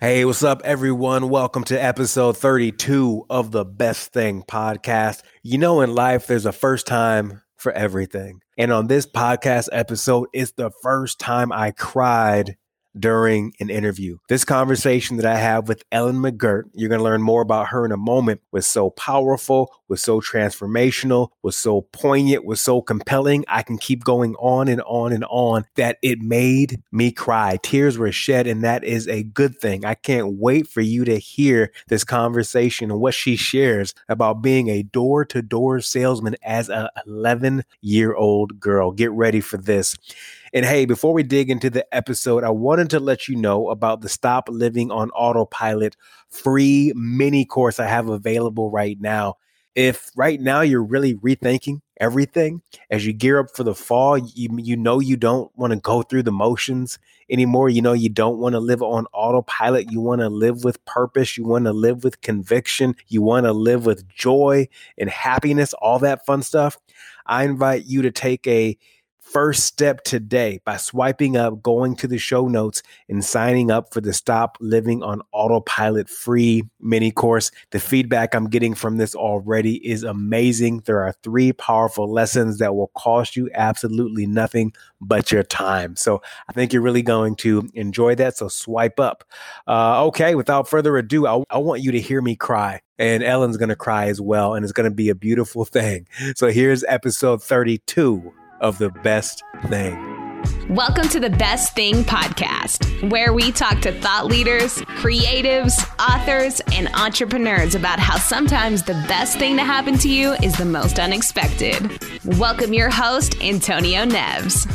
Hey, what's up, everyone? Welcome to episode 32 of the Best Thing podcast. You know, in life, there's a first time for everything. And on this podcast episode, it's the first time I cried during an interview. This conversation that I have with Ellen McGirt, you're going to learn more about her in a moment, was so powerful, was so transformational, was so poignant, was so compelling. I can keep going on and on and on that it made me cry. Tears were shed, and that is a good thing. I can't wait for you to hear this conversation and what she shares about being a door to door salesman as a 11 year old girl. Get ready for this. And hey, before we dig into the episode, I wanted to let you know about the Stop Living on Autopilot free mini course I have available right now. If right now you're really rethinking everything as you gear up for the fall, you, you know you don't want to go through the motions anymore. You know you don't want to live on autopilot. You want to live with purpose. You want to live with conviction. You want to live with joy and happiness, all that fun stuff. I invite you to take a first step today by swiping up, going to the show notes, and signing up for the Stop Living on Autopilot free mini course. The feedback I'm getting from this already is amazing. There are three powerful lessons that will cost you absolutely nothing but your time. So I think you're really going to enjoy that. So swipe up. Uh, okay, without further ado, I, I want you to hear me cry and Ellen's going to cry as well. And it's going to be a beautiful thing. So here's episode 32 of the best thing. Welcome to the Best Thing podcast, where we talk to thought leaders, creatives, authors, and entrepreneurs about how sometimes the best thing to happen to you is the most unexpected. Welcome your host, Antonio Neves.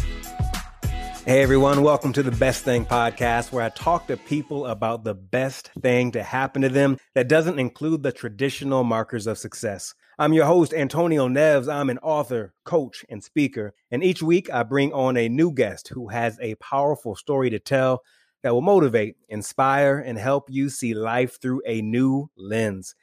Hey everyone, welcome to the Best Thing podcast, where I talk to people about the best thing to happen to them that doesn't include the traditional markers of success. I'm your host, Antonio Neves. I'm an author, coach, and speaker. And each week I bring on a new guest who has a powerful story to tell that will motivate, inspire, and help you see life through a new lens.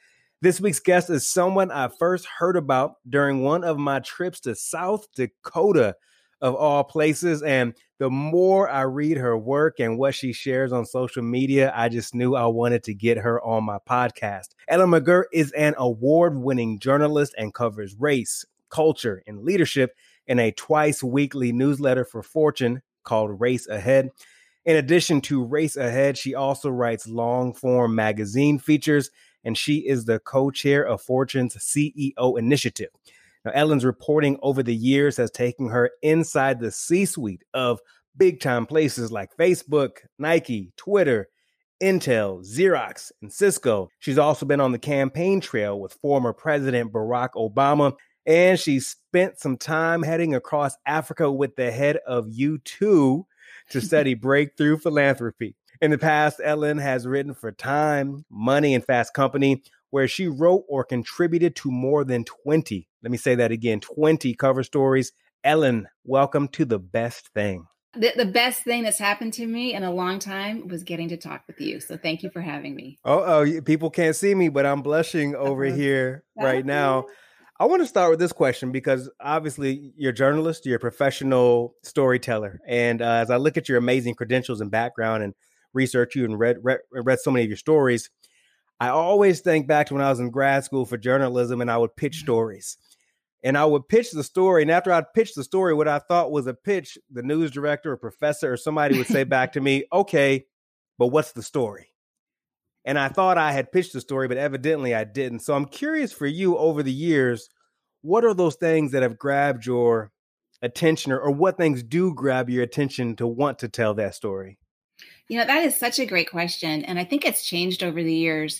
This week's guest is someone I first heard about during one of my trips to South Dakota of all places. And the more I read her work and what she shares on social media, I just knew I wanted to get her on my podcast. Ellen McGirt is an award winning journalist and covers race, culture, and leadership in a twice weekly newsletter for Fortune called raceAhead. In addition to raceAhead, she also writes long form magazine features, and she is the co chair of Fortune's CEO initiative. Now, Ellen's reporting over the years has taken her inside the C suite of big time places like Facebook, Nike, Twitter, Intel, Xerox, and Cisco. She's also been on the campaign trail with former President Barack Obama, and she spent some time heading across Africa with the head of U2 to study breakthrough philanthropy. In the past, Ellen has written for Time, Money, and Fast Company, where she wrote or contributed to more than 20, let me say that again 20 cover stories. Ellen, welcome to the best thing. The, the best thing that's happened to me in a long time was getting to talk with you. So thank you for having me. Oh, oh people can't see me, but I'm blushing over here right now. I want to start with this question because obviously you're a journalist, you're a professional storyteller, and uh, as I look at your amazing credentials and background and research you and read, read read so many of your stories, I always think back to when I was in grad school for journalism and I would pitch mm-hmm. stories. And I would pitch the story. And after I'd pitch the story, what I thought was a pitch, the news director or professor or somebody would say back to me, okay, but what's the story? And I thought I had pitched the story, but evidently I didn't. So I'm curious for you over the years, what are those things that have grabbed your attention or, or what things do grab your attention to want to tell that story? You know, that is such a great question. And I think it's changed over the years.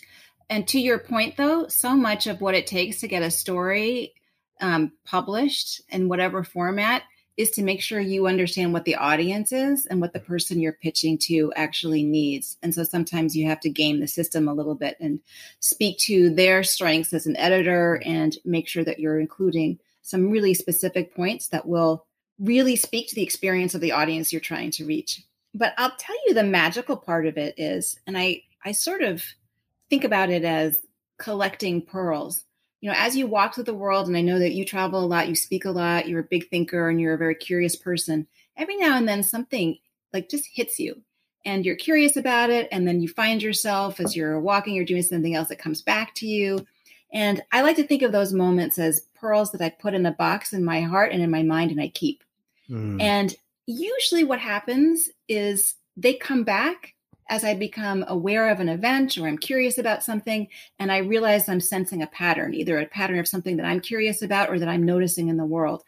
And to your point, though, so much of what it takes to get a story um, published in whatever format is to make sure you understand what the audience is and what the person you're pitching to actually needs. And so sometimes you have to game the system a little bit and speak to their strengths as an editor and make sure that you're including some really specific points that will really speak to the experience of the audience you're trying to reach but I'll tell you the magical part of it is, and I I sort of think about it as collecting pearls. You know, as you walk through the world, and I know that you travel a lot, you speak a lot, you're a big thinker, and you're a very curious person. Every now and then, something like just hits you, and you're curious about it and then you find yourself as you're walking or doing something else that comes back to you and i like to think of those moments as pearls that i put in a box in my heart and in my mind and i keep mm. and usually what happens is they come back as I become aware of an event or I'm curious about something and I realize I'm sensing a pattern, either a pattern of something that I'm curious about or that I'm noticing in the world.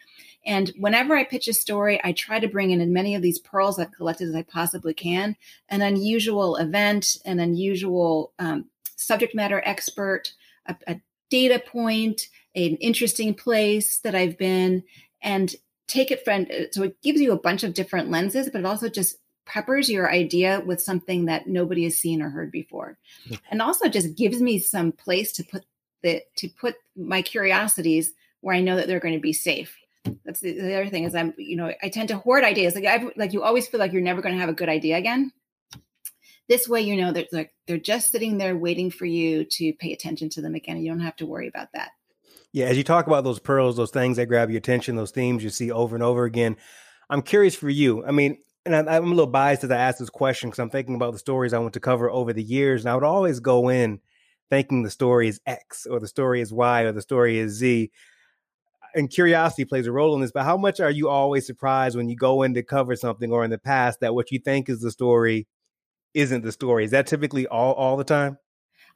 And whenever I pitch a story, I try to bring in as many of these pearls I've collected as I possibly can an unusual event, an unusual um, subject matter expert, a, a data point, an interesting place that I've been, and take it friend uh, so it gives you a bunch of different lenses, but it also just peppers your idea with something that nobody has seen or heard before. And also just gives me some place to put the to put my curiosities where I know that they're going to be safe that's the, the, other thing is I'm, you know, I tend to hoard ideas. Like I've, like you always feel like you're never going to have a good idea again. This way, you know, that like they're just sitting there waiting for you to pay attention to them again. And you don't have to worry about that. Yeah. As you talk about those pearls, those things that grab your attention, those themes you see over and over again. I'm curious for you. I mean, and I'm, I'm a little biased as I ask this question because I'm thinking about the stories I want to cover over the years. And I would always go in thinking the story is X or the story is Y or the story is Z and curiosity plays a role in this, but how much are you always surprised when you go in to cover something or in the past that what you think is the story isn't the story? Is that typically all all the time?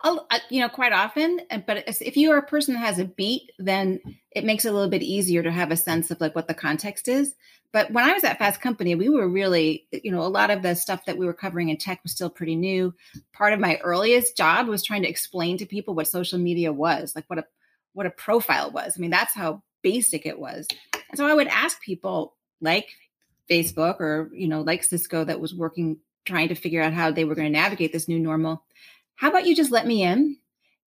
I'll, you know, quite often. But if you are a person that has a beat, then it makes it a little bit easier to have a sense of like what the context is. But when I was at Fast Company, we were really, you know, a lot of the stuff that we were covering in tech was still pretty new. Part of my earliest job was trying to explain to people what social media was, like what a what a profile was. I mean, that's how basic it was. And so I would ask people like Facebook or, you know, like Cisco that was working, trying to figure out how they were going to navigate this new normal. How about you just let me in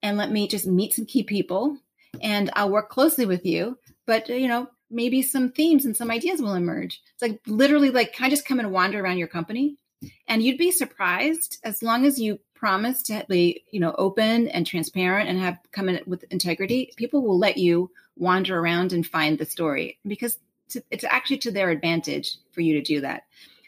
and let me just meet some key people and I'll work closely with you. But, you know, maybe some themes and some ideas will emerge. It's like literally like, can I just come and wander around your company? And you'd be surprised as long as you promise to be, you know, open and transparent and have come in with integrity, people will let you wander around and find the story because it's actually to their advantage for you to do that.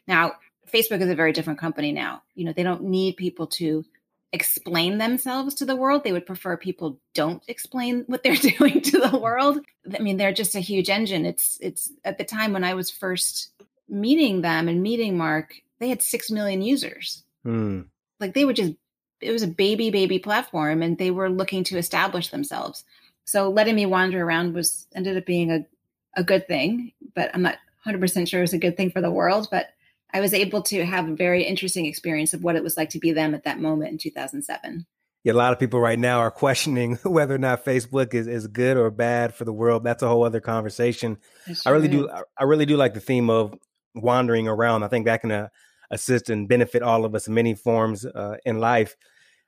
Now, Facebook is a very different company now. You know, they don't need people to explain themselves to the world. They would prefer people don't explain what they're doing to the world. I mean, they're just a huge engine. It's it's at the time when I was first meeting them and meeting Mark, they had 6 million users. Hmm. Like they were just it was a baby baby platform and they were looking to establish themselves. So letting me wander around was ended up being a, a good thing, but I'm not 100% sure it was a good thing for the world. But I was able to have a very interesting experience of what it was like to be them at that moment in 2007. Yeah, a lot of people right now are questioning whether or not Facebook is, is good or bad for the world. That's a whole other conversation. I really do. I really do like the theme of wandering around. I think that can uh, assist and benefit all of us in many forms uh, in life.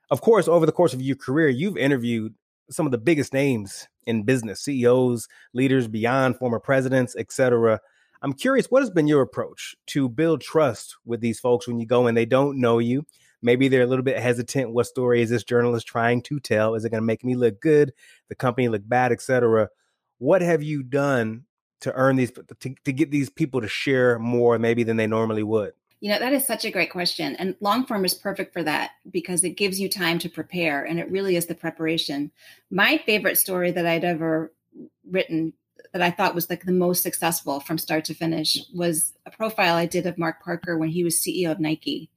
Of course, over the course of your career, you've interviewed some of the biggest names in business, CEOs, leaders beyond former presidents, etc. I'm curious, what has been your approach to build trust with these folks when you go and they don't know you? Maybe they're a little bit hesitant. What story is this journalist trying to tell? Is it going to make me look good, the company look bad, etc.? What have you done to earn these to, to get these people to share more maybe than they normally would? You know, that is such a great question. And long form is perfect for that because it gives you time to prepare and it really is the preparation. My favorite story that I'd ever written that I thought was like the most successful from start to finish was a profile I did of Mark Parker when he was CEO of Nike.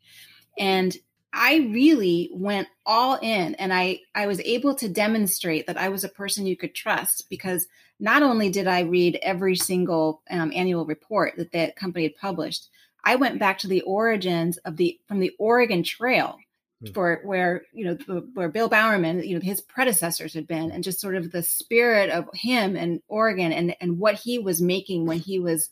And I really went all in and I I was able to demonstrate that I was a person you could trust because not only did I read every single um, annual report that that company had published, I went back to the origins of the from the Oregon Trail. Hmm. for where you know where Bill Bowerman, you know, his predecessors had been, and just sort of the spirit of him and Oregon and and what he was making when he was,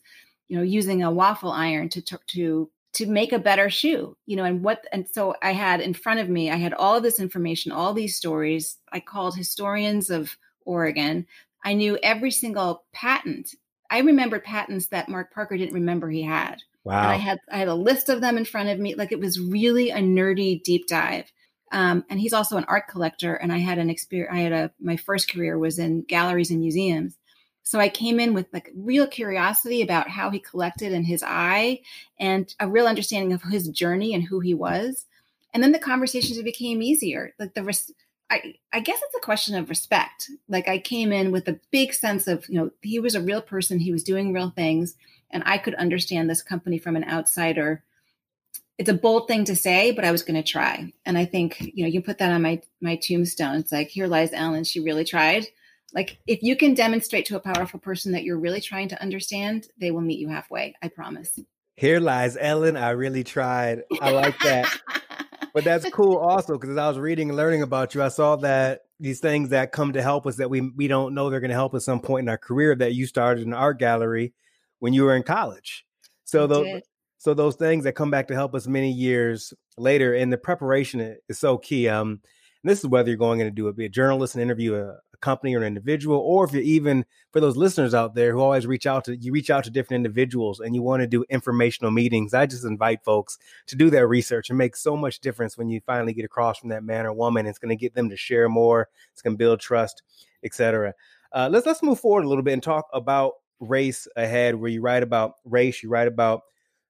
you know, using a waffle iron to to to make a better shoe, you know, and what and so I had in front of me, I had all this information, all these stories. I called historians of Oregon. I knew every single patent. I remembered patents that Mark Parker didn't remember he had. Wow. And I had I had a list of them in front of me. Like it was really a nerdy deep dive. Um, and he's also an art collector. And I had an experience. I had a my first career was in galleries and museums. So I came in with like real curiosity about how he collected and his eye and a real understanding of his journey and who he was. And then the conversations became easier. Like the res- I, I guess it's a question of respect. Like I came in with a big sense of, you know, he was a real person, he was doing real things, and I could understand this company from an outsider. It's a bold thing to say, but I was going to try. And I think, you know, you put that on my my tombstone. It's like, here lies Ellen, she really tried. Like if you can demonstrate to a powerful person that you're really trying to understand, they will meet you halfway. I promise. Here lies Ellen, I really tried. I like that. but that's cool also because as I was reading and learning about you, I saw that these things that come to help us that we we don't know they're going to help us some point in our career that you started an art gallery when you were in college. So those so those things that come back to help us many years later, and the preparation is so key. Um, and this is whether you're going in to do it, be a journalist and interview a, a company or an individual, or if you're even for those listeners out there who always reach out to you reach out to different individuals and you want to do informational meetings. I just invite folks to do that research and make so much difference when you finally get across from that man or woman. It's going to get them to share more. It's going to build trust, etc. Uh, let's let's move forward a little bit and talk about raceAhead, where you write about race, you write about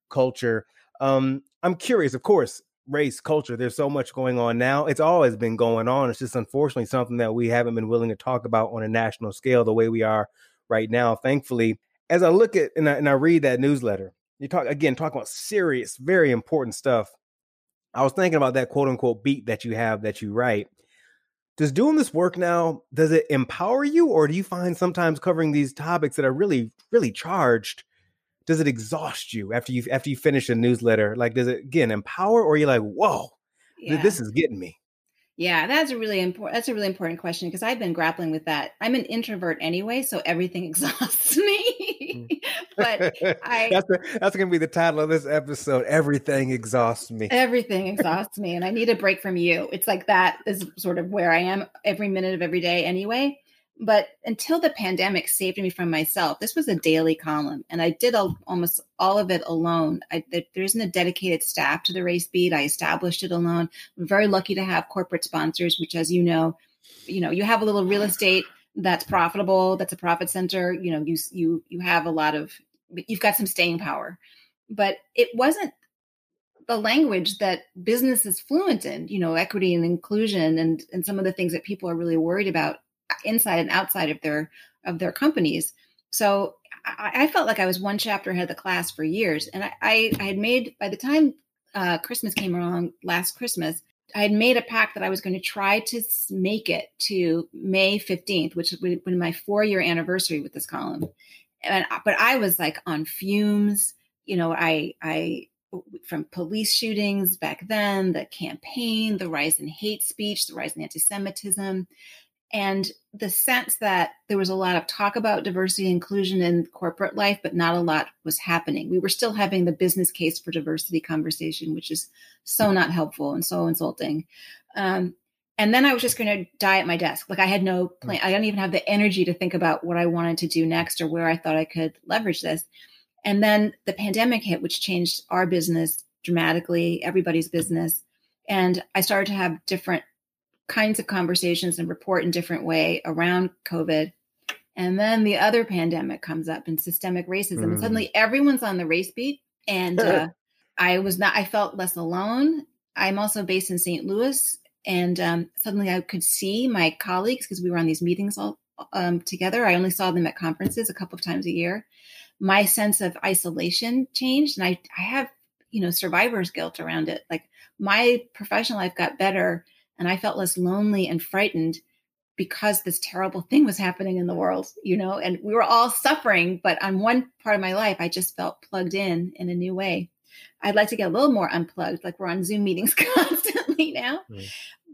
culture. Um, I'm curious, of course, race, culture, there's so much going on now. It's always been going on. It's just unfortunately something that we haven't been willing to talk about on a national scale the way we are right now. Thankfully, as I look at and I, and I read that newsletter, you talk again, talking about serious, very important stuff. I was thinking about that quote unquote beat that you have that you write. Does doing this work now, does it empower you, or do you find sometimes covering these topics that are really, really charged does it exhaust you after you after you finish a newsletter? Like, does it again empower, or you're like, whoa, yeah. this is getting me? Yeah, that's a really important. That's a really important question because I've been grappling with that. I'm an introvert anyway, so everything exhausts me. Mm. But I that's that's gonna be the title of this episode. Everything exhausts me. Everything exhausts me, and I need a break from you. It's like that is sort of where I am every minute of every day anyway. But until the pandemic saved me from myself, this was a daily column, and I did all, almost all of it alone. I, there isn't a dedicated staff to the race beat. I established it alone. I'm very lucky to have corporate sponsors, which, as you know, you know, you have a little real estate that's profitable, that's a profit center. You know, you you you have a lot of, you've got some staying power, but it wasn't the language that business is fluent in. You know, equity and inclusion, and and some of the things that people are really worried about inside and outside of their of their companies. So I, I felt like I was one chapter ahead of the class for years, and I, I, I had made by the time uh, Christmas came along last Christmas, I had made a pact that I was going to try to make it to May 15th, which would be my four year anniversary with this column. And but I was like on fumes. You know, I I from police shootings back then, the campaign, the rise in hate speech, the rise in anti-Semitism, and the sense that there was a lot of talk about diversity inclusion in corporate life but not a lot was happening. We were still having the business case for diversity conversation which is so not helpful and so insulting. Um, and then i was just going to die at my desk like i had no mm. plan i didn't even have the energy to think about what i wanted to do next or where i thought i could leverage this and then the pandemic hit which changed our business dramatically everybody's business and i started to have different kinds of conversations and report in different way around COVID. And then the other pandemic comes up and systemic racism. Mm. And suddenly everyone's on the race beat. And uh, I was not, I felt less alone. I'm also based in St. Louis. And um, suddenly I could see my colleagues because we were on these meetings all um, together. I only saw them at conferences a couple of times a year. My sense of isolation changed. And I, I have, you know, survivor's guilt around it. Like my professional life got better and I felt less lonely and frightened because this terrible thing was happening in the world, you know, and we were all suffering. But on one part of my life, I just felt plugged in in a new way. I'd like to get a little more unplugged, like we're on Zoom meetings constantly now. Mm.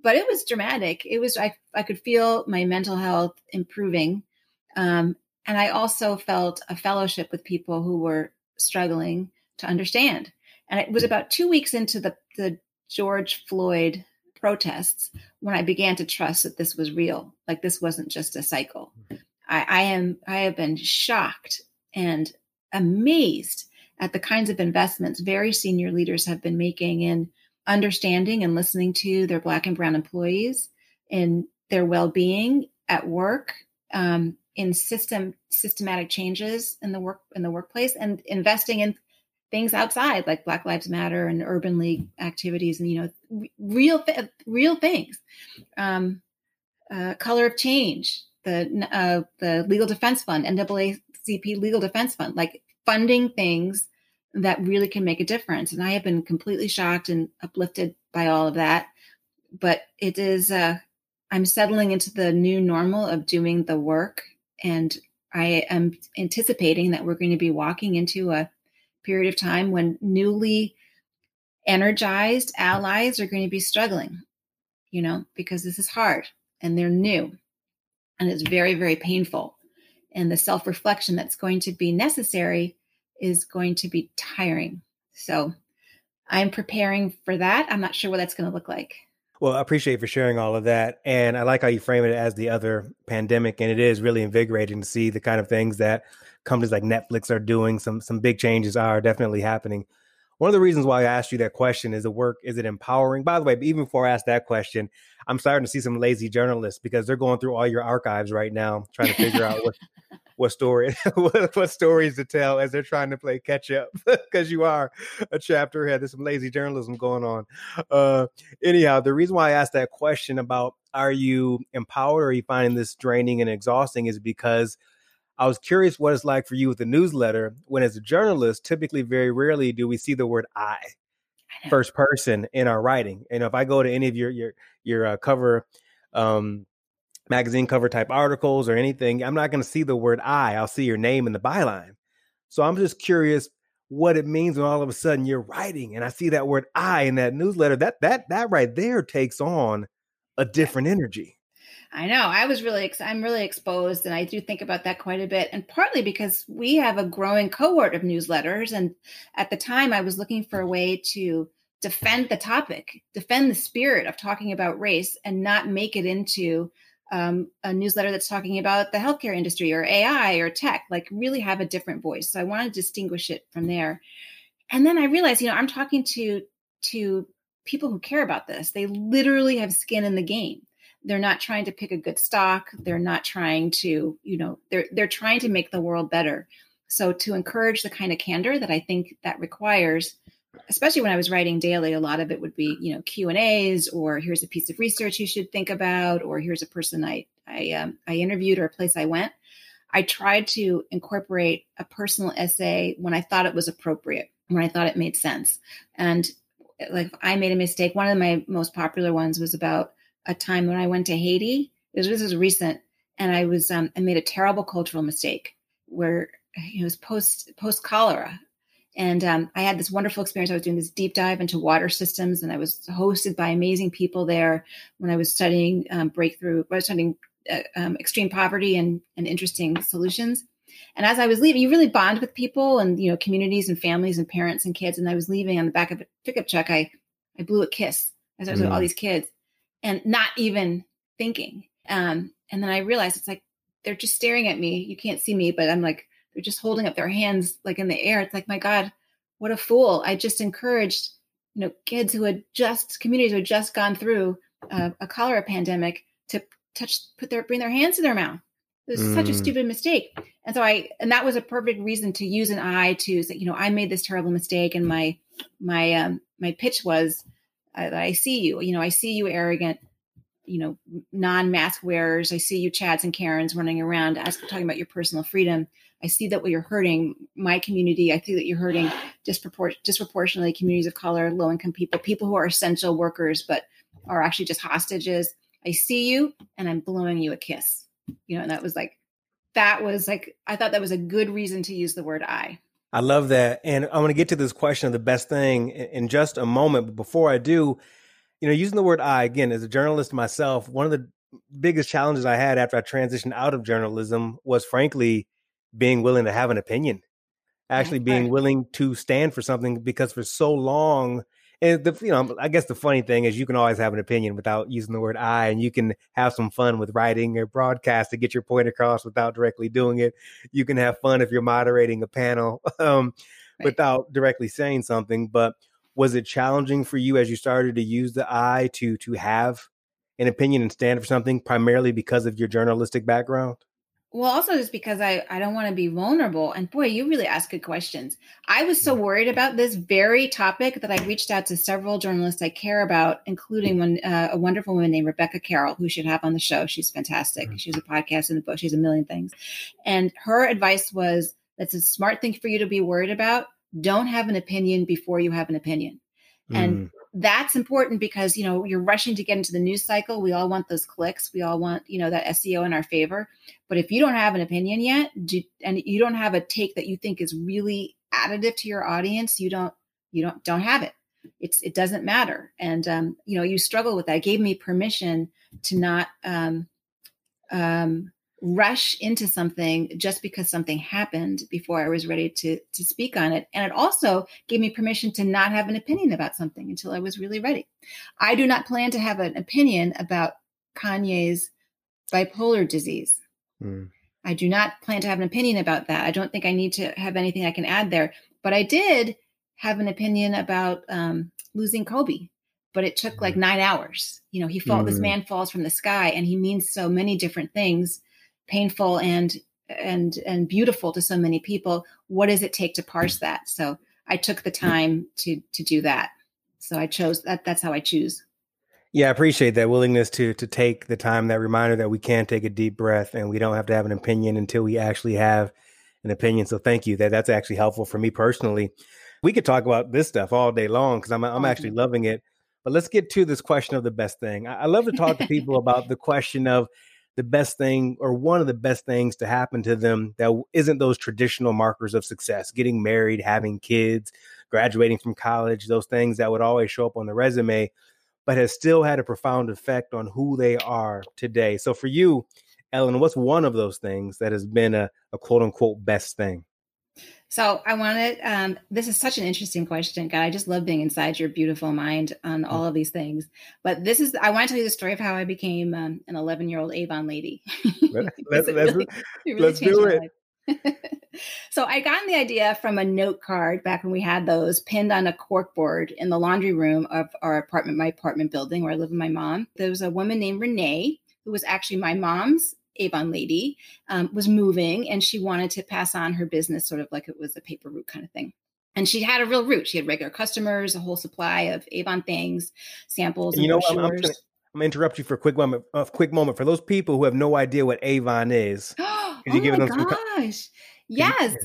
But it was dramatic. It was, I, I could feel my mental health improving. Um, and I also felt a fellowship with people who were struggling to understand. And it was about two weeks into the, the George Floyd protests when I began to trust that this was real, like this wasn't just a cycle. I, I am I have been shocked and amazed at the kinds of investments very senior leaders have been making in understanding and listening to their black and brown employees in their well-being at work um, in system systematic changes in the work in the workplace and investing in things outside like Black Lives Matter and Urban League activities and you know real real things. Um, uh, Color of Change, the uh, the Legal Defense Fund, NAACP Legal Defense Fund, like funding things that really can make a difference. And I have been completely shocked and uplifted by all of that. But it is, uh, I'm settling into the new normal of doing the work. And I am anticipating that we're going to be walking into a period of time when newly energized allies are going to be struggling, you know, because this is hard and they're new and it's very, very painful. And the self reflection that's going to be necessary is going to be tiring. So I'm preparing for that. I'm not sure what that's going to look like. Well, I appreciate for sharing all of that. And I like how you frame it as the other pandemic. And it is really invigorating to see the kind of things that companies like Netflix are doing. Some some big changes are definitely happening. One of the reasons why I asked you that question is the work, is it empowering? By the way, even before I ask that question, I'm starting to see some lazy journalists because they're going through all your archives right now, trying to figure out what what story what, what, stories to tell as they're trying to play catch up because you are a chapter ahead. There's some lazy journalism going on. Uh, anyhow, the reason why I asked that question about are you empowered or are you finding this draining and exhausting is because I was curious what it's like for you with the newsletter when, as a journalist, typically very rarely do we see the word I, first person in our writing. And if I go to any of your your your uh, cover um, magazine cover type articles or anything, I'm not going to see the word I. I'll see your name in the byline. So I'm just curious what it means when all of a sudden you're writing and I see that word I in that newsletter. That that that right there takes on a different energy. I know. I was really, ex- I'm really exposed, and I do think about that quite a bit. And partly because we have a growing cohort of newsletters, and at the time, I was looking for a way to defend the topic, defend the spirit of talking about race, and not make it into um, a newsletter that's talking about the healthcare industry or AI or tech. Like, really have a different voice. So I want to distinguish it from there. And then I realized, you know, I'm talking to to people who care about this. They literally have skin in the game they're not trying to pick a good stock. They're not trying to you know they're they're trying to make the world better. So to encourage the kind of candor that i think that requires especially when i was writing daily a lot of it would be you know q and a's or here's a piece of research you should think about or here's a person i i, um, I interviewed or a place i went. I tried to incorporate a personal essay when i thought it was appropriate when i thought it made sense. And like i made a mistake. One of my most popular ones was about a time when I went to Haiti. Was, this was recent, and I was um, I made a terrible cultural mistake where it was post post cholera, and um, I had this wonderful experience. I was doing this deep dive into water systems, and I was hosted by amazing people there when I was studying um, breakthrough. I was studying uh, um, extreme poverty and and interesting solutions. And as I was leaving, you really bond with people and you know communities and families and parents and kids. And I was leaving on the back of a pickup truck. I I blew a kiss as I was mm. with all mm. these kids, and not even thinking. Um, and then I realized it's like they're just staring at me. You can't see me, but I'm like, they're just holding up their hands like in the air. It's like, my God, what a fool. I just encouraged, you know, kids who had just communities who had just gone through uh, a cholera pandemic to touch, put their, bring their hands to their mouth. It was mm. such a mm. stupid mistake. And so I, and that was a perfect reason to use an I to say, you know, I made this terrible mistake. And my, my, um, my pitch was, I, I see you. You know, I see you arrogant, you know, non-mask wearers. I see you Chads and Karens running around asking, talking about your personal freedom. I see that what you're hurting my community. I see that you're hurting dispropor- disproportionately communities of color, low income people, people who are essential workers but are actually just hostages. I see you and I'm blowing you a kiss. You know, and that was like, that was like, I thought that was a good reason to use the word I. I love that. And I want to get to this question of the best thing in just a moment. But before I do, you know, using the word I again, as a journalist myself, one of the biggest challenges I had after I transitioned out of journalism was frankly being willing to have an opinion, actually being willing to stand for something because for so long and the you know i guess the funny thing is you can always have an opinion without using the word i and you can have some fun with writing or broadcast to get your point across without directly doing it you can have fun if you're moderating a panel um, right. without directly saying something but was it challenging for you as you started to use the i to to have an opinion and stand for something primarily because of your journalistic background Well, also just because I, I don't want to be vulnerable. And boy, you really ask good questions. I was so worried about this very topic that I reached out to several journalists I care about, including one uh, a wonderful woman named Rebecca Carroll, who should have on the show. She's fantastic. Mm-hmm. She's a podcast and a book. She's a million things. And her advice was that's a smart thing for you to be worried about. Don't have an opinion before you have an opinion. Mm. That's important because you know you're rushing to get into the news cycle. We all want those clicks. We all want you know that seo in our favor. But if you don't have an opinion yet do, and you don't have a take that you think is really additive to your audience you don't you don't don't have it. It's it doesn't matter. And um, you know you struggle with that. It gave me permission to not um, um, rush into something just because something happened before I was ready to to speak on it. And it also gave me permission to not have an opinion about something until I was really ready. I do not plan to have an opinion about Kanye's bipolar disease. Mm. I do not plan to have an opinion about that. I don't think I need to have anything I can add there. But I did have an opinion about um, losing Kobe. But it took like hmm. nine hours. You know, he fall. Mm. This hmm. man falls from the sky, and he means so many different things painful and and and beautiful to so many people what does it take to parse that? So i took the time to to do that. So i chose that that's how i choose. Yeah i appreciate that willingness to to take the time that reminder that we can take a deep breath and we don't have to have an opinion until we actually have an opinion. So thank you. That that's actually helpful for me personally. We could talk about this stuff all day long because i'm i'm oh, actually loving it. But let's get to this question of the best thing. I, I love to talk to people about the question of the best thing or one of the best things to happen to them that isn't those traditional markers of success getting married having kids graduating from college those things that would always show up on the resume but has still had a profound effect on who they are today. So for you ellen what's one of those things that has been a, a quote unquote best thing so I wanted, um, this is such an interesting question. God, I just love being inside your beautiful mind on mm. all of these things. But this is, I want to tell you the story of how I became um, an 11 year old Avon lady. let's, let's, really, really let's do it. so I got the idea from a note card back when we had those pinned on a cork board in the laundry room of our apartment, my apartment building where I live with my mom. There was a woman named Renee who was actually my mom's Avon lady um, was moving and she wanted to pass on her business sort of like it was a paper route kind of thing. And she had a real route. She had regular customers, a whole supply of Avon things, samples. And, you know, I'm, I'm, gonna, I'm, gonna, interrupt you for a quick moment. A quick moment for those people who have no idea what Avon is. oh my gosh! Yes,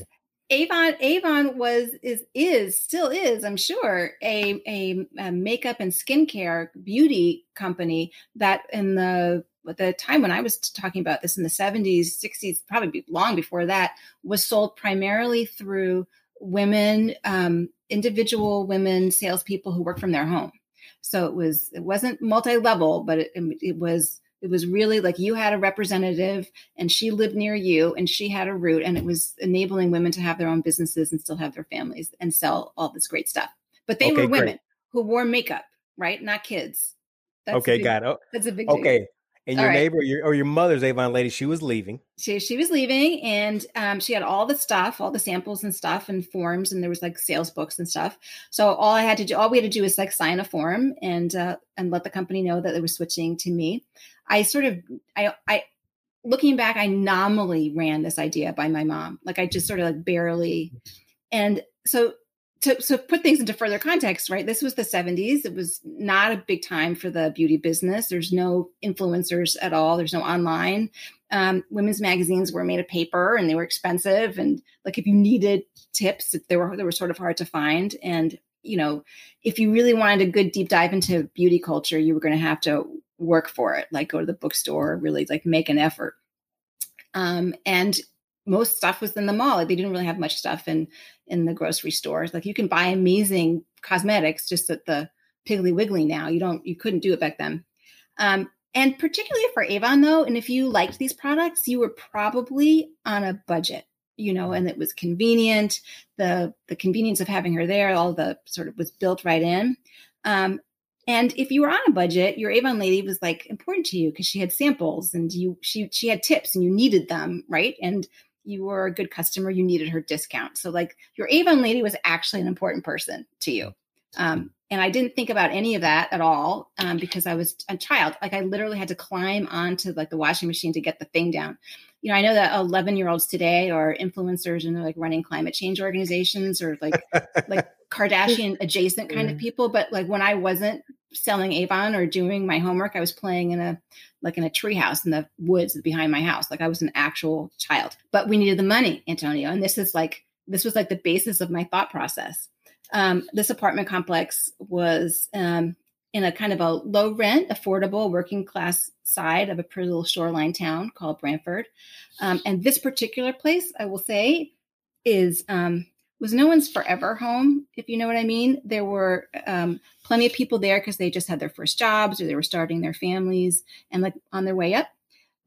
Avon Avon was is is still is I'm sure a, a, a makeup and skincare beauty company that in the the time when I was talking about this in the 70s, 60s, probably long before that, was sold primarily through women, um, individual women salespeople who work from their home. So it was it wasn't multi-level, but it, it was it was really like you had a representative and she lived near you and she had a route and it was enabling women to have their own businesses and still have their families and sell all this great stuff. But they okay, were women great. who wore makeup, right? Not kids. That's okay, got it. That's a big okay. Deal. And your right. neighbor your, or your mother's Avon lady, she was leaving. She she was leaving, and um, she had all the stuff, all the samples and stuff, and forms, and there was like sales books and stuff. So all I had to do, all we had to do was like sign a form and uh, and let the company know that they were switching to me. I sort of I I looking back, I nominally ran this idea by my mom. Like I just sort of like barely, and so to, put things into further context, right? This was the 70s. It was not a big time for the beauty business. There's no influencers at all. There's no online. Um, women's magazines were made of paper and they were expensive. And like if you needed tips, they were they were sort of hard to find. And you know, if you really wanted a good deep dive into beauty culture, you were going to have to work for it, like go to the bookstore, really like make an effort. Um, and most stuff was in the mall. Like they didn't really have much stuff in in the grocery stores. Like you can buy amazing cosmetics just at the Piggly Wiggly now. You don't you couldn't do it back then. Um, and particularly for Avon though, and if you liked these products, you were probably on a budget, you know, and it was convenient. The the convenience of having her there, all the sort of was built right in. Um, and if you were on a budget, your Avon lady was like important to you because she had samples and you she she had tips and you needed them, right? And you were a good customer, you needed her discount. So like your Avon lady was actually an important person to you. Um, and I didn't think about any of that at all um, because I was a child. Like I literally had to climb onto like the washing machine to get the thing down. You know, I know that 11 year olds today are influencers and they're like running climate change organizations or like like Kardashian adjacent kind of people. But like when I wasn't selling Avon or doing my homework, I was playing in a like in a treehouse in the woods behind my house. Like I was an actual child. But we needed the money, Antonio, and this is like this was like the basis of my thought process um, this apartment complex was um, in a kind of a low rent, affordable, working class side of a pretty little shoreline town called Branford. Um, and this particular place, I will say, is um, was no one's forever home, if you know what I mean. There were um, plenty of people there because they just had their first jobs or they were starting their families and like on their way up.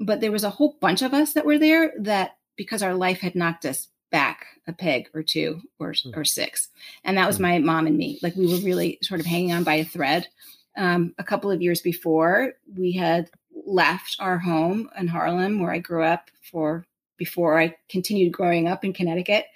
But there was a whole bunch of us that were there that because our life had knocked us back a peg or two or, mm. or six. And that was mm. my mom and me. Like we were really sort of hanging on by a thread. Um, a couple of years before, we had left our home in Harlem, where I grew up for before I continued growing up in Connecticut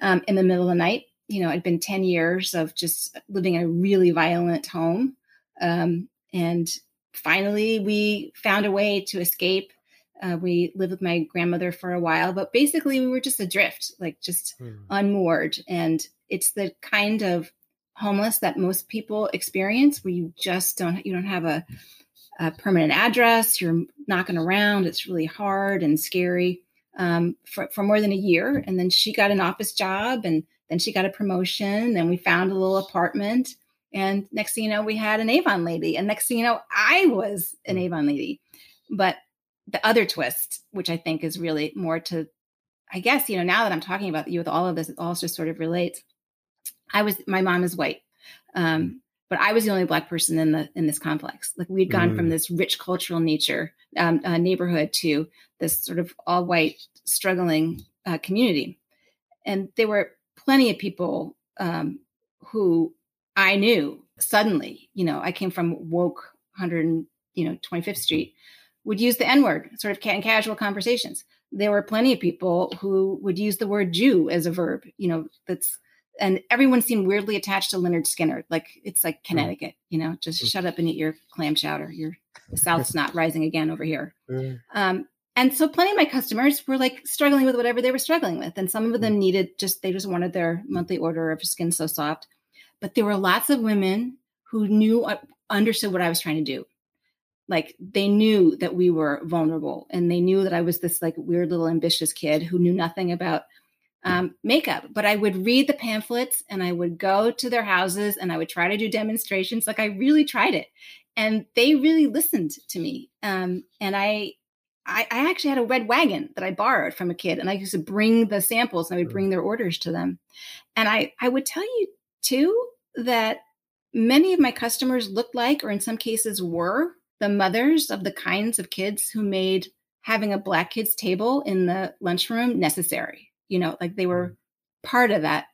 um, in the middle of the night. You know, it'd been 10 years of just living in a really violent home. Um, and finally, we found a way to escape uh, we lived with my grandmother for a while, but basically we were just adrift, like just mm. unmoored. And it's the kind of homeless that most people experience where you just don't you don't have a, a permanent address. You're knocking around. It's really hard and scary um, for, for more than a year. And then she got an office job, and then she got a promotion. Then we found a little apartment. And next thing you know, we had an Avon lady. And next thing you know, I was an hmm. Avon lady. But the other twist, which I think is really more to, I guess, you know, now that I'm talking about you with all of this, it all just sort of relates. I was, my mom is white. Um, but I was the only black person in the in this complex. Like we'd gone mm. from this rich cultural nature um, uh, neighborhood to this sort of all white struggling uh, community, and there were plenty of people um, who I knew suddenly. You know, I came from woke 100 you know 25th Street, would use the N word, sort of in casual conversations. There were plenty of people who would use the word Jew as a verb, you know, that's, and everyone seemed weirdly attached to Lynyrd Skynyrd. Like it's like mm. Connecticut, you know, just mm. shut up and eat your clam chowder. Your South's not rising again over here. Mm. Um, and so plenty of my customers were like struggling with whatever they were struggling with. And some of them needed just, they just wanted their monthly order of skin so soft. But there were lots of women who knew, uh, understood what I was trying to do like they knew that we were vulnerable and they knew that I was this like weird little ambitious kid who knew nothing about um, makeup. But I would read the pamphlets and I would go to their houses and I would try to do demonstrations. Like I really tried it. And they really listened to me. Um, and I, I, I actually had a red wagon that I borrowed from a kid and I used to bring the samples and I would bring their orders to them. And I, I would tell you too that many of my customers looked like, or in some cases were, the mothers of the kinds of kids who made having a black kids table in the lunchroom necessary. You know, like they were mm. part of that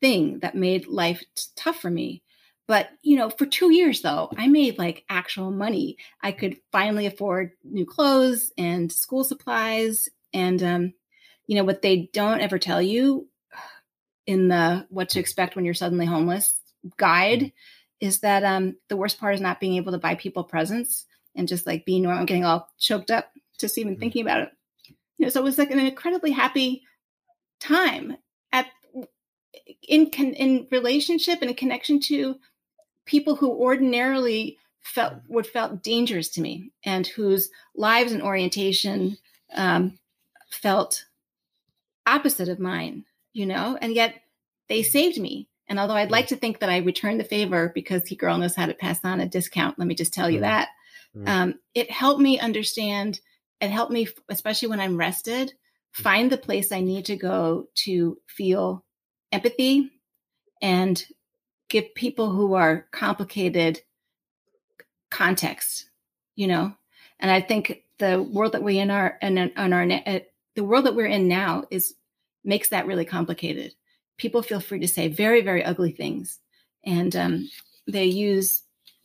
thing that made life t- tough for me. But, you know, for two years though, I made like actual money. I could finally afford new clothes and school supplies. And, um, you know, what they don't ever tell you in the what to expect when you're suddenly homeless guide mm is that um, the worst part is not being able to buy people presents and just like being normal, getting all choked up just even mm-hmm. thinking about it. You know, so it was like an incredibly happy time at in in relationship and a connection to people who ordinarily felt mm-hmm. would felt dangerous to me and whose lives and orientation um, felt opposite of mine. You know, and yet they mm-hmm. saved me and although I'd like to think that I returned the favor because he girl knows how to pass on a discount, let me just tell you mm-hmm. that. Mm-hmm. Um, it helped me understand, it helped me, especially when I'm rested, mm-hmm. find the place I need to go to feel empathy and give people who are complicated context, you know? And I think the world that we in our, in, in our, uh, the world that we're in now is, makes that really complicated people feel free to say very, very ugly things. And um, they use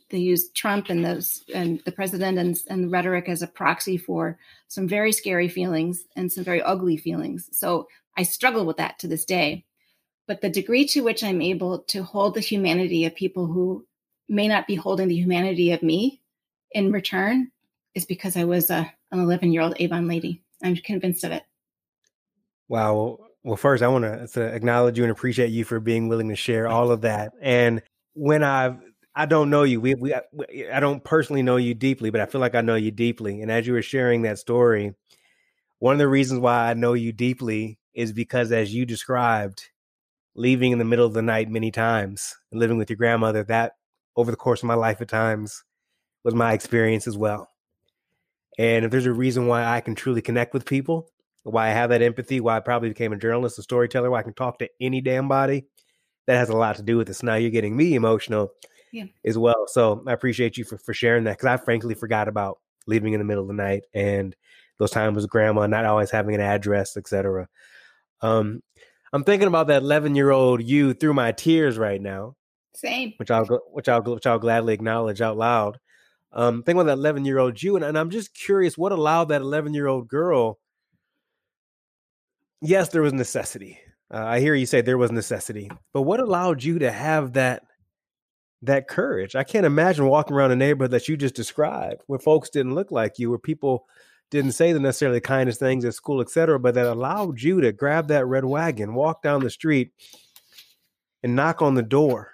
they use Trump and those and the president and, and the rhetoric as a proxy for some very scary feelings and some very ugly feelings. So I struggle with that to this day. but the degree to which I'm able to hold the humanity of people who may not be holding the humanity of me in return is because I was a, an 11 year old Avon lady. I'm convinced of it. Wow. Well, first, I want to acknowledge you and appreciate you for being willing to share all of that. And when I I don't know you, we, we I don't personally know you deeply, but I feel like I know you deeply. And as you were sharing that story, one of the reasons why I know you deeply is because, as you described, leaving in the middle of the night many times and living with your grandmother, that over the course of my life at times was my experience as well. And if there's a reason why I can truly connect with people, why I have that empathy, why I probably became a journalist, a storyteller, why I can talk to any damn body, that has a lot to do with this. Now you're getting me emotional yeah. as well. So I appreciate you for, for sharing that because I frankly forgot about leaving in the middle of the night and those times with grandma, not always having an address, etc. Um, I'm thinking about that 11 year old you through my tears right now. Same. Which I'll which I'll which I'll gladly acknowledge out loud. Um, think about that 11 year old you, and, and I'm just curious what allowed that 11 year old girl. Yes, there was necessity. Uh, I hear you say there was necessity, but what allowed you to have that that courage? I can't imagine walking around a neighborhood that you just described, where folks didn't look like you, where people didn't say the necessarily kindest things at school, etc., but that allowed you to grab that red wagon, walk down the street, and knock on the door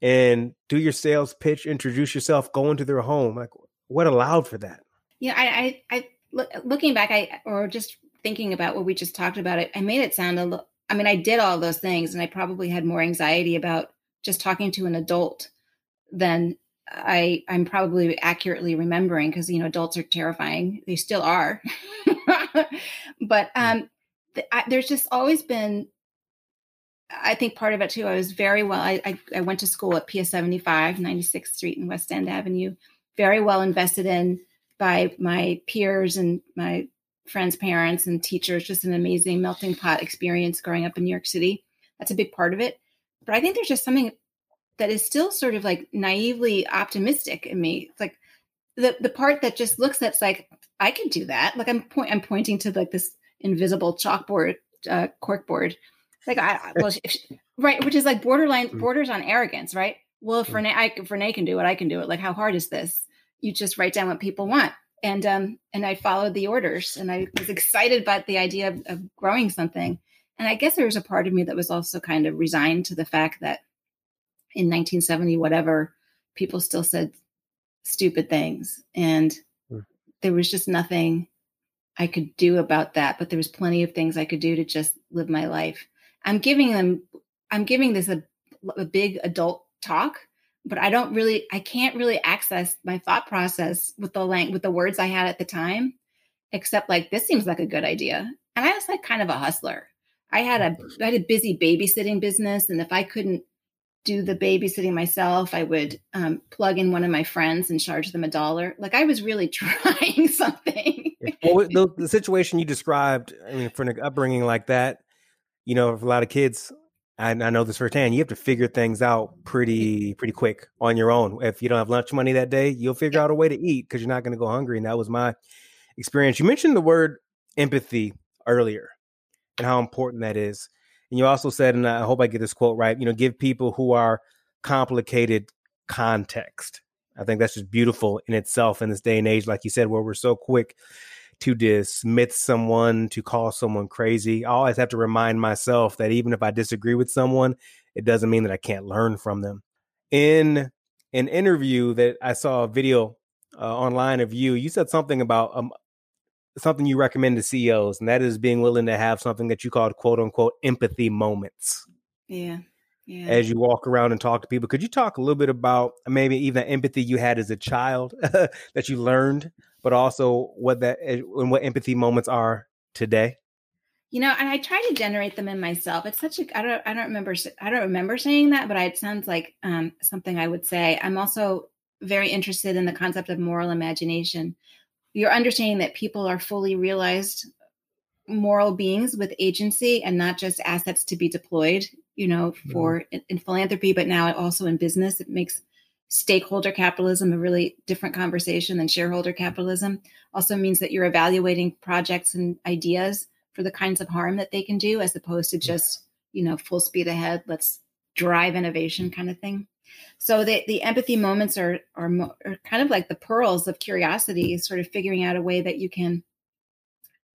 and do your sales pitch, introduce yourself, go into their home. Like, what allowed for that? Yeah, I, I, I look, looking back, I or just thinking about what we just talked about, it, I made it sound a little. I mean, I did all those things, and I probably had more anxiety about just talking to an adult than I I'm probably accurately remembering because you know adults are terrifying. They still are, but hmm. um, th- I, there's just always been. I think part of it too. I was very well. I I, I went to school at PS 75, 96th Street and West End Avenue. Very well invested in by my peers and my friends' parents and teachers. Just an amazing melting pot experience growing up in New York City. That's a big part of it. But I think there's just something that is still sort of like naively optimistic in me. It's like the the part that just looks at like I can do that. Like I'm point I'm pointing to like this invisible chalkboard uh, corkboard. Like I well if, right, which is like borderline mm. borders on arrogance, right? Well, if mm. Renee, I, if Renee can do it, I can do it. Like how hard is this? You just write down what people want, and um and I followed the orders, and I was excited about the idea of, of growing something. And I guess there was a part of me that was also kind of resigned to the fact that in 1970 whatever people still said stupid things and mm. there was just nothing i could do about that but there was plenty of things i could do to just live my life i'm giving them i'm giving this a, a big adult talk but i don't really i can't really access my thought process with the lang- with the words i had at the time except like this seems like a good idea and i was like kind of a hustler i had a i had a busy babysitting business and if i couldn't do the babysitting myself. I would um, plug in one of my friends and charge them a dollar. Like I was really trying something. well, the, the, situation you described, I mean, for an upbringing like that, you know, for a lot of kids, I, I know this firsthand. You have to figure things out pretty pretty quick on your own. If you don't have lunch money that day, you'll figure out a way to eat because you're not going to go hungry. And that was my experience. You mentioned the word empathy earlier and how important that is. And you also said, and I hope I get this quote right, you know, give people who are complicated context. I think that's just beautiful in itself in this day and age, like you said, where we're so quick to dismiss someone, to call someone crazy. I always have to remind myself that even if I disagree with someone, it doesn't mean that I can't learn from them. In an interview that I saw a video uh, online of you, you said something about um, something you recommend to CEOs, and that is being willing to have something that you called quote unquote empathy moments. Yeah. Yeah. As you walk around and talk to people, could you talk a little bit about maybe even the empathy you had as a child that you learned, but also what that eh, and what empathy moments are today? You know, and I try to generate them in myself. It's such a I don't I don't remember I don't remember saying that, but it sounds like um, something I would say. I'm also very interested in the concept of moral imagination, you're understanding that people are fully realized moral beings with agency and not just assets to be deployed you know mm-hmm. for in, in, philanthropy but now also in business it makes stakeholder capitalism a really different conversation than shareholder capitalism also means that you're evaluating projects and ideas for the kinds of harm that they can do as opposed to just you know, full speed ahead, let's drive innovation kind of thing. So the, the empathy moments are, are, are kind of like the pearls of curiosity, sort of figuring out a way that you can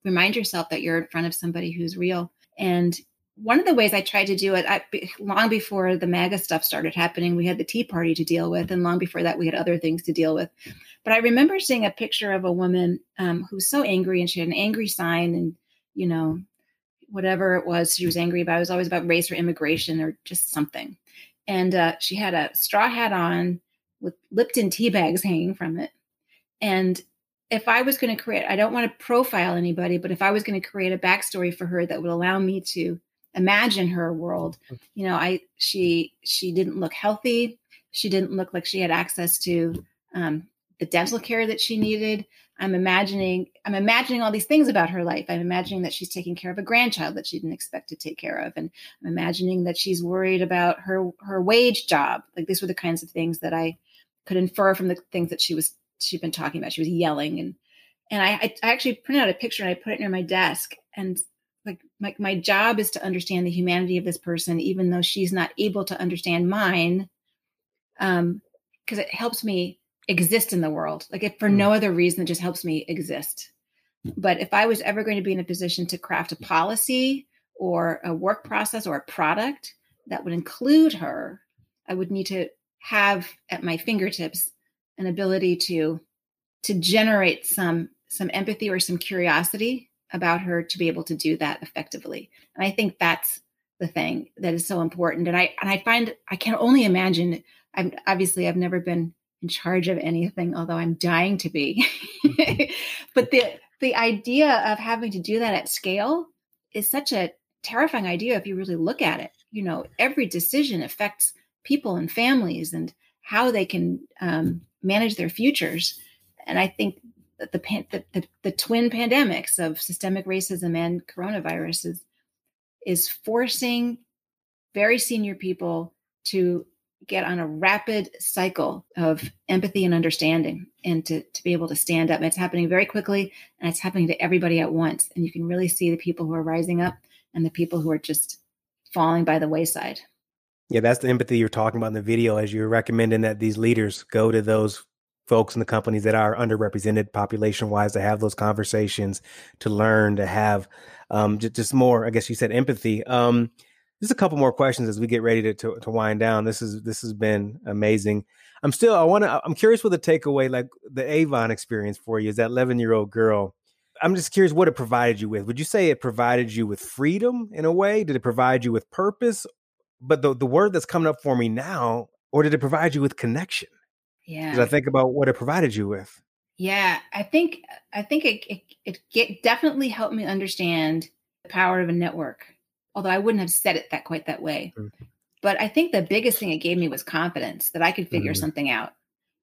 remind yourself that you're in front of somebody who's real. And one of the ways I tried to do it, I, long before the MAGA stuff started happening, we had the Tea Party to deal with, and long before that, we had other things to deal with. But I remember seeing a picture of a woman um, who was so angry, and she had an angry sign, and you know, whatever it was she was angry about. It was always about race or immigration or just something. And uh, she had a straw hat on with Lipton tea bags hanging from it. And if I was going to create, I don't want to profile anybody, but if I was going to create a backstory for her that would allow me to imagine her world, mm. you know, I she she didn't look healthy. She didn't look like she had access to um, the dental care that she needed. I'm imagining I'm imagining all these things about her life. I'm imagining that she's taking care of a grandchild that she didn't expect to take care of, and I'm imagining that she's worried about her her wage job. Like these were the kinds of things that I could infer from the things that she was she'd been talking about. She was yelling and and I, I actually printed out a picture and I put it near my desk. And like my my job is to understand the humanity of this person, even though she's not able to understand mine. Um, because it helps me exist in the world. Like if for mm. no other reason, it just helps me exist. But if I was ever going to be in a position to craft a policy or a work process or a product that would include her, I would need to have at my fingertips an ability to to generate some some empathy or some curiosity about her to be able to do that effectively. And I think that's the thing that is so important. And I and I find I can only imagine. I'm obviously I've never been in charge of anything, although I'm dying to be. but the the idea of having to do that at scale is such a terrifying idea if you really look at it. You know, every decision affects people and families and how they can um, manage their futures. And I think the, the, the, the twin pandemics of systemic racism and coronavirus is, is forcing very senior people to get on a rapid cycle of empathy and understanding and to, to be able to stand up. And it's happening very quickly and it's happening to everybody at once. And you can really see the people who are rising up and the people who are just falling by the wayside. Yeah, that's the empathy you're talking about in the video as you're recommending that these leaders go to those folks in the companies that are underrepresented population wise to have those conversations, to learn, to have um, just, just more, I guess you said empathy. Um, just a couple more questions as we get ready to, to, to wind down. This is this has been amazing. I'm still I want to I'm curious what the takeaway like the Avon experience for you is that 11 year old girl. I'm just curious what it provided you with. Would you say it provided you with freedom in a way? Did it provide you with purpose? But the the word that's coming up for me now, or did it provide you with connection? Yeah. I think about what it provided you with. Yeah, I think I think it it, it get, definitely helped me understand the power of a network although I wouldn't have said it that quite that way. Mm-hmm. But I think the biggest thing it gave me was confidence that I could figure mm-hmm. something out.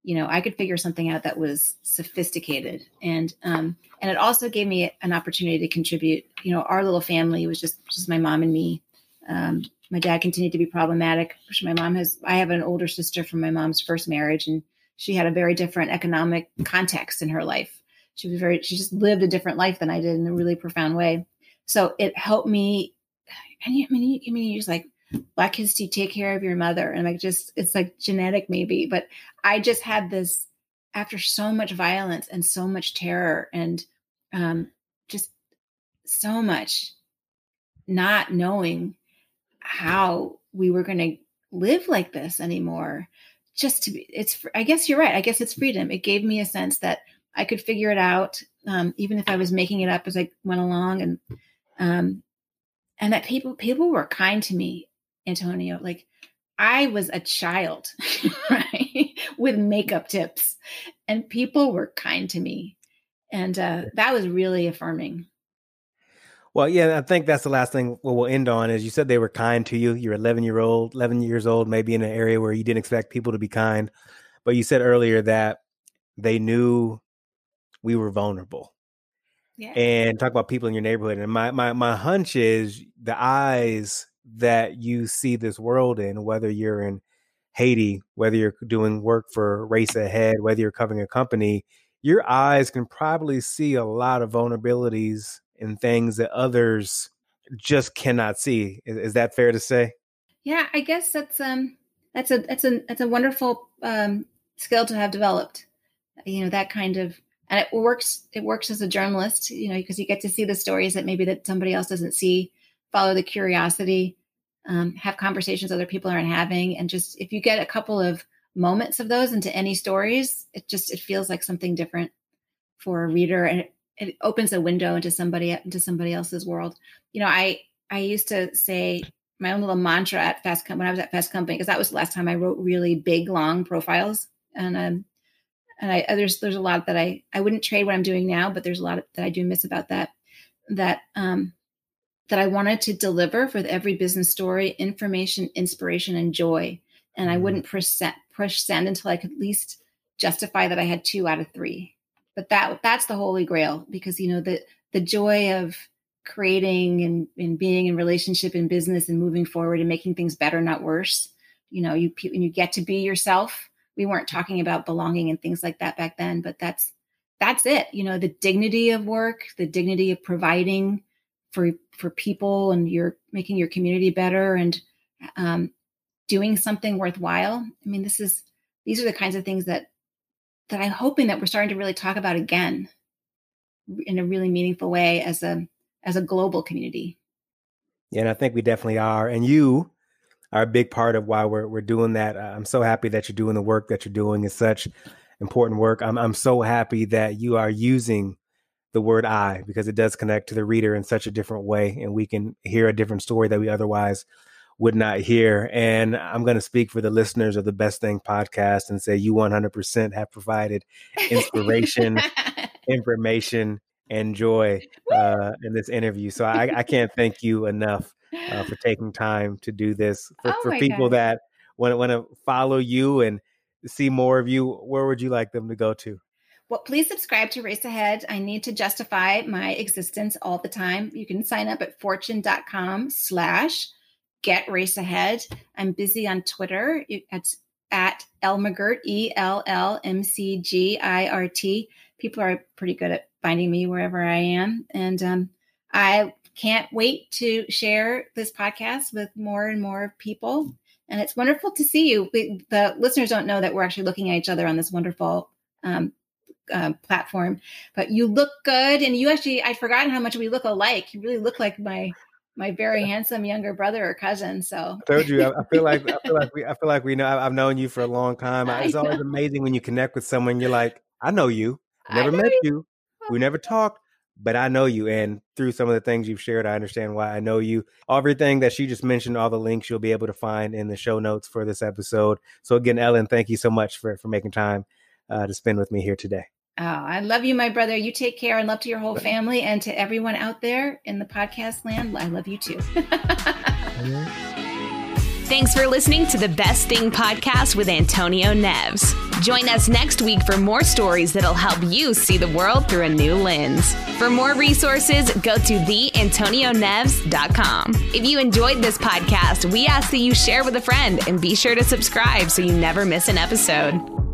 You know, I could figure something out that was sophisticated, and um, and it also gave me an opportunity to contribute. You know, our little family was just just my mom and me. Um, my dad continued to be problematic. My mom has. I have an older sister from my mom's first marriage, and she had a very different economic context in her life. She was very. She just lived a different life than I did in a really profound way. So it helped me and I mean, I mean, you're like, black to take care of your mother. And like, just, it's like genetic maybe, but I just had this after so much violence and so much terror and um, just so much not knowing how we were going to live like this anymore. Just to be, it's, I guess you're right. I guess it's freedom. It gave me a sense that I could figure it out, um, even if I was making it up as I went along. And um, and that people people were kind to me antonio like i was a child right with makeup tips and people were kind to me and uh, that was really affirming well yeah i think that's the last thing we'll end on is you said they were kind to you you're 11 year old 11 years old maybe in an area where you didn't expect people to be kind but you said earlier that they knew we were vulnerable yeah. and talk about people in your neighborhood. And my my my hunch is the eyes that you see this world in, whether you're in Haiti, whether you're doing work for raceAhead, whether you're covering a company, your eyes can probably see a lot of vulnerabilities and things that others just cannot see. Is, is that fair to say? Yeah, I guess that's um that's a that's a that's a wonderful um, skill to have developed. You know that kind of and it works it works as a journalist you know because you get to see the stories that maybe that somebody else doesn't see follow the curiosity um, have conversations other people aren't having and just if you get a couple of moments of those into any stories it just it feels like something different for a reader and it, it opens a window into somebody into somebody else's world you know i i used to say my own little mantra at fast Com- when i was at fast company because that was the last time i wrote really big long profiles and um, and I there's there's a lot that I I wouldn't trade what I'm doing now, but there's a lot that I do miss about that. That um, that I wanted to deliver for every business story information, inspiration, and joy. And I mm-hmm. wouldn't push send, push send until I could at least justify that I had two out of three. But that that's the holy grail because you know the the joy of creating and, and being in relationship and business and moving forward and making things better, not worse. You know, you you get to be yourself we weren't talking about belonging and things like that back then but that's that's it you know the dignity of work the dignity of providing for for people and you're making your community better and um, doing something worthwhile i mean this is these are the kinds of things that that i'm hoping that we're starting to really talk about again in a really meaningful way as a as a global community yeah and i think we definitely are and you are a big part of why we're we're doing that. Uh, I'm so happy that you're doing the work that you're doing. It's such important work. I'm I'm so happy that you are using the word I because it does connect to the reader in such a different way, and we can hear a different story that we otherwise would not hear. And I'm going to speak for the listeners of the Best Thing podcast and say you 100% have provided inspiration, information, and joy uh, in this interview. So I, I can't thank you enough uh, for taking time to do this. For, oh for people God. that want, want to follow you and see more of you, where would you like them to go to? Well, please subscribe to raceAhead. I need to justify my existence all the time. You can sign up at fortune.com slash get race ahead. I'm busy on Twitter. It's at Ellmcgirt, E L L M C G I R T. People are pretty good at finding me wherever I am. And um, I can't wait to share this podcast with more and more people. And it's wonderful to see you. We, the listeners don't know that we're actually looking at each other on this wonderful um, uh, platform, but you look good. And you actually, I'd forgotten how much we look alike. You really look like my my very handsome younger brother or cousin. So I told you, I, I, feel like I feel like we I feel like we know. I've known you for a long time. It's always amazing when you connect with someone. You're like, I know you. Never met you. you. We never talked, but I know you. And through some of the things you've shared, I understand why I know you. Everything that she just mentioned, all the links you'll be able to find in the show notes for this episode. So again, Ellen, thank you so much for, for making time uh, to spend with me here today. Oh, I love you, my brother. You take care and love to your whole family and to everyone out there in the podcast land. I love you too. Thanks for listening to the Best Thing podcast with Antonio Neves. Join us next week for more stories that'll help you see the world through a new lens. For more resources, go to theantonioneves.com. If you enjoyed this podcast, we ask that you share with a friend and be sure to subscribe so you never miss an episode.